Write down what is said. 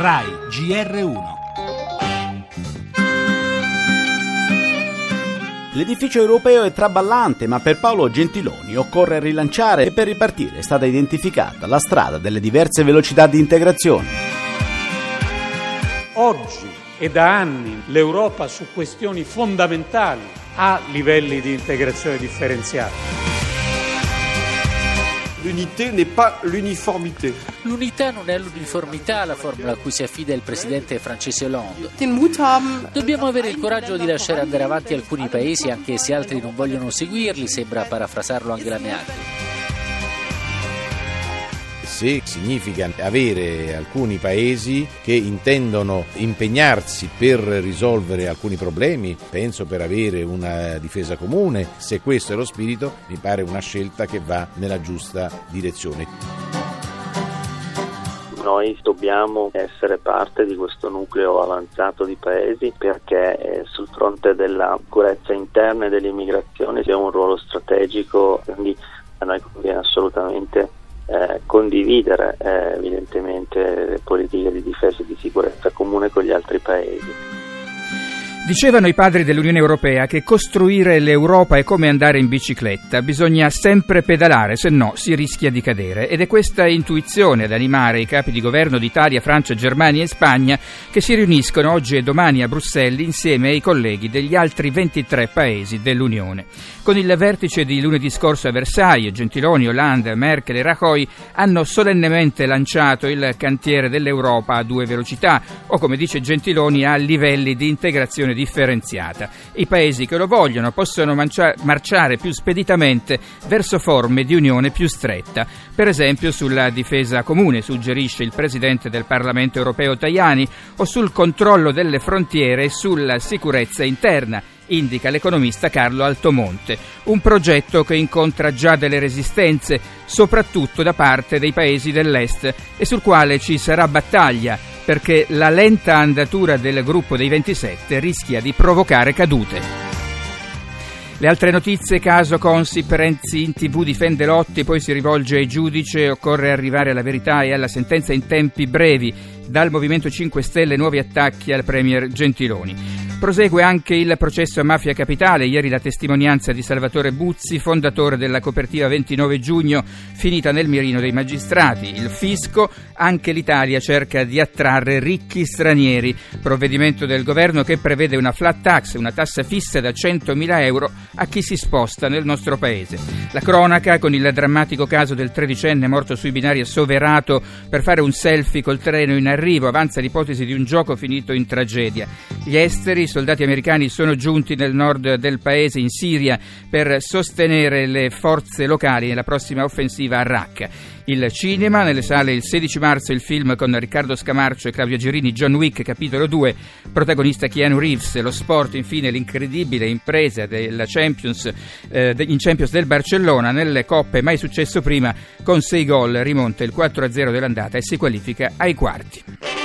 RAI GR1 L'edificio europeo è traballante, ma per Paolo Gentiloni occorre rilanciare e per ripartire è stata identificata la strada delle diverse velocità di integrazione. Oggi e da anni l'Europa su questioni fondamentali ha livelli di integrazione differenziati. L'unité n'est pas l'uniformité. L'unità non è l'uniformità la formula a cui si affida il presidente francese Hollande. Dobbiamo avere il coraggio di lasciare andare avanti alcuni paesi anche se altri non vogliono seguirli, sembra parafrasarlo Angela Merkel se significa avere alcuni paesi che intendono impegnarsi per risolvere alcuni problemi, penso per avere una difesa comune, se questo è lo spirito mi pare una scelta che va nella giusta direzione. Noi dobbiamo essere parte di questo nucleo avanzato di paesi perché eh, sul fronte della sicurezza interna e dell'immigrazione abbiamo un ruolo strategico, quindi a noi conviene assolutamente eh, condividere eh, evidentemente politiche di difesa e di sicurezza comune con gli altri paesi. Dicevano i padri dell'Unione Europea che costruire l'Europa è come andare in bicicletta, bisogna sempre pedalare, se no si rischia di cadere. Ed è questa intuizione ad animare i capi di governo d'Italia, Francia, Germania e Spagna che si riuniscono oggi e domani a Bruxelles insieme ai colleghi degli altri 23 paesi dell'Unione. Con il vertice di lunedì scorso a Versailles, Gentiloni, Hollande, Merkel e Rajoy hanno solennemente lanciato il cantiere dell'Europa a due velocità, o come dice Gentiloni a livelli di integrazione differenziata. I paesi che lo vogliono possono marciare più speditamente verso forme di unione più stretta, per esempio sulla difesa comune, suggerisce il Presidente del Parlamento europeo Tajani, o sul controllo delle frontiere e sulla sicurezza interna indica l'economista Carlo Altomonte, un progetto che incontra già delle resistenze, soprattutto da parte dei paesi dell'Est, e sul quale ci sarà battaglia perché la lenta andatura del gruppo dei 27 rischia di provocare cadute. Le altre notizie, caso Consip, Renzi in tv difende Lotti, poi si rivolge ai giudici, occorre arrivare alla verità e alla sentenza in tempi brevi. Dal Movimento 5 Stelle nuovi attacchi al Premier Gentiloni. Prosegue anche il processo a Mafia Capitale, ieri la testimonianza di Salvatore Buzzi, fondatore della copertiva 29 giugno, finita nel mirino dei magistrati. Il fisco, anche l'Italia cerca di attrarre ricchi stranieri. Provvedimento del governo che prevede una flat tax, una tassa fissa da 100.000 euro a chi si sposta nel nostro paese. La cronaca con il drammatico caso del tredicenne morto sui binari assoverato per fare un selfie col treno in arrivo, avanza l'ipotesi di un gioco finito in tragedia. Gli esteri soldati americani sono giunti nel nord del paese, in Siria, per sostenere le forze locali nella prossima offensiva a Raqqa. Il cinema, nelle sale il 16 marzo il film con Riccardo Scamarcio e Claudio Girini, John Wick, capitolo 2, protagonista Keanu Reeves, lo sport, infine l'incredibile impresa della Champions, eh, in Champions del Barcellona, nelle coppe mai successo prima, con 6 gol rimonta il 4-0 dell'andata e si qualifica ai quarti.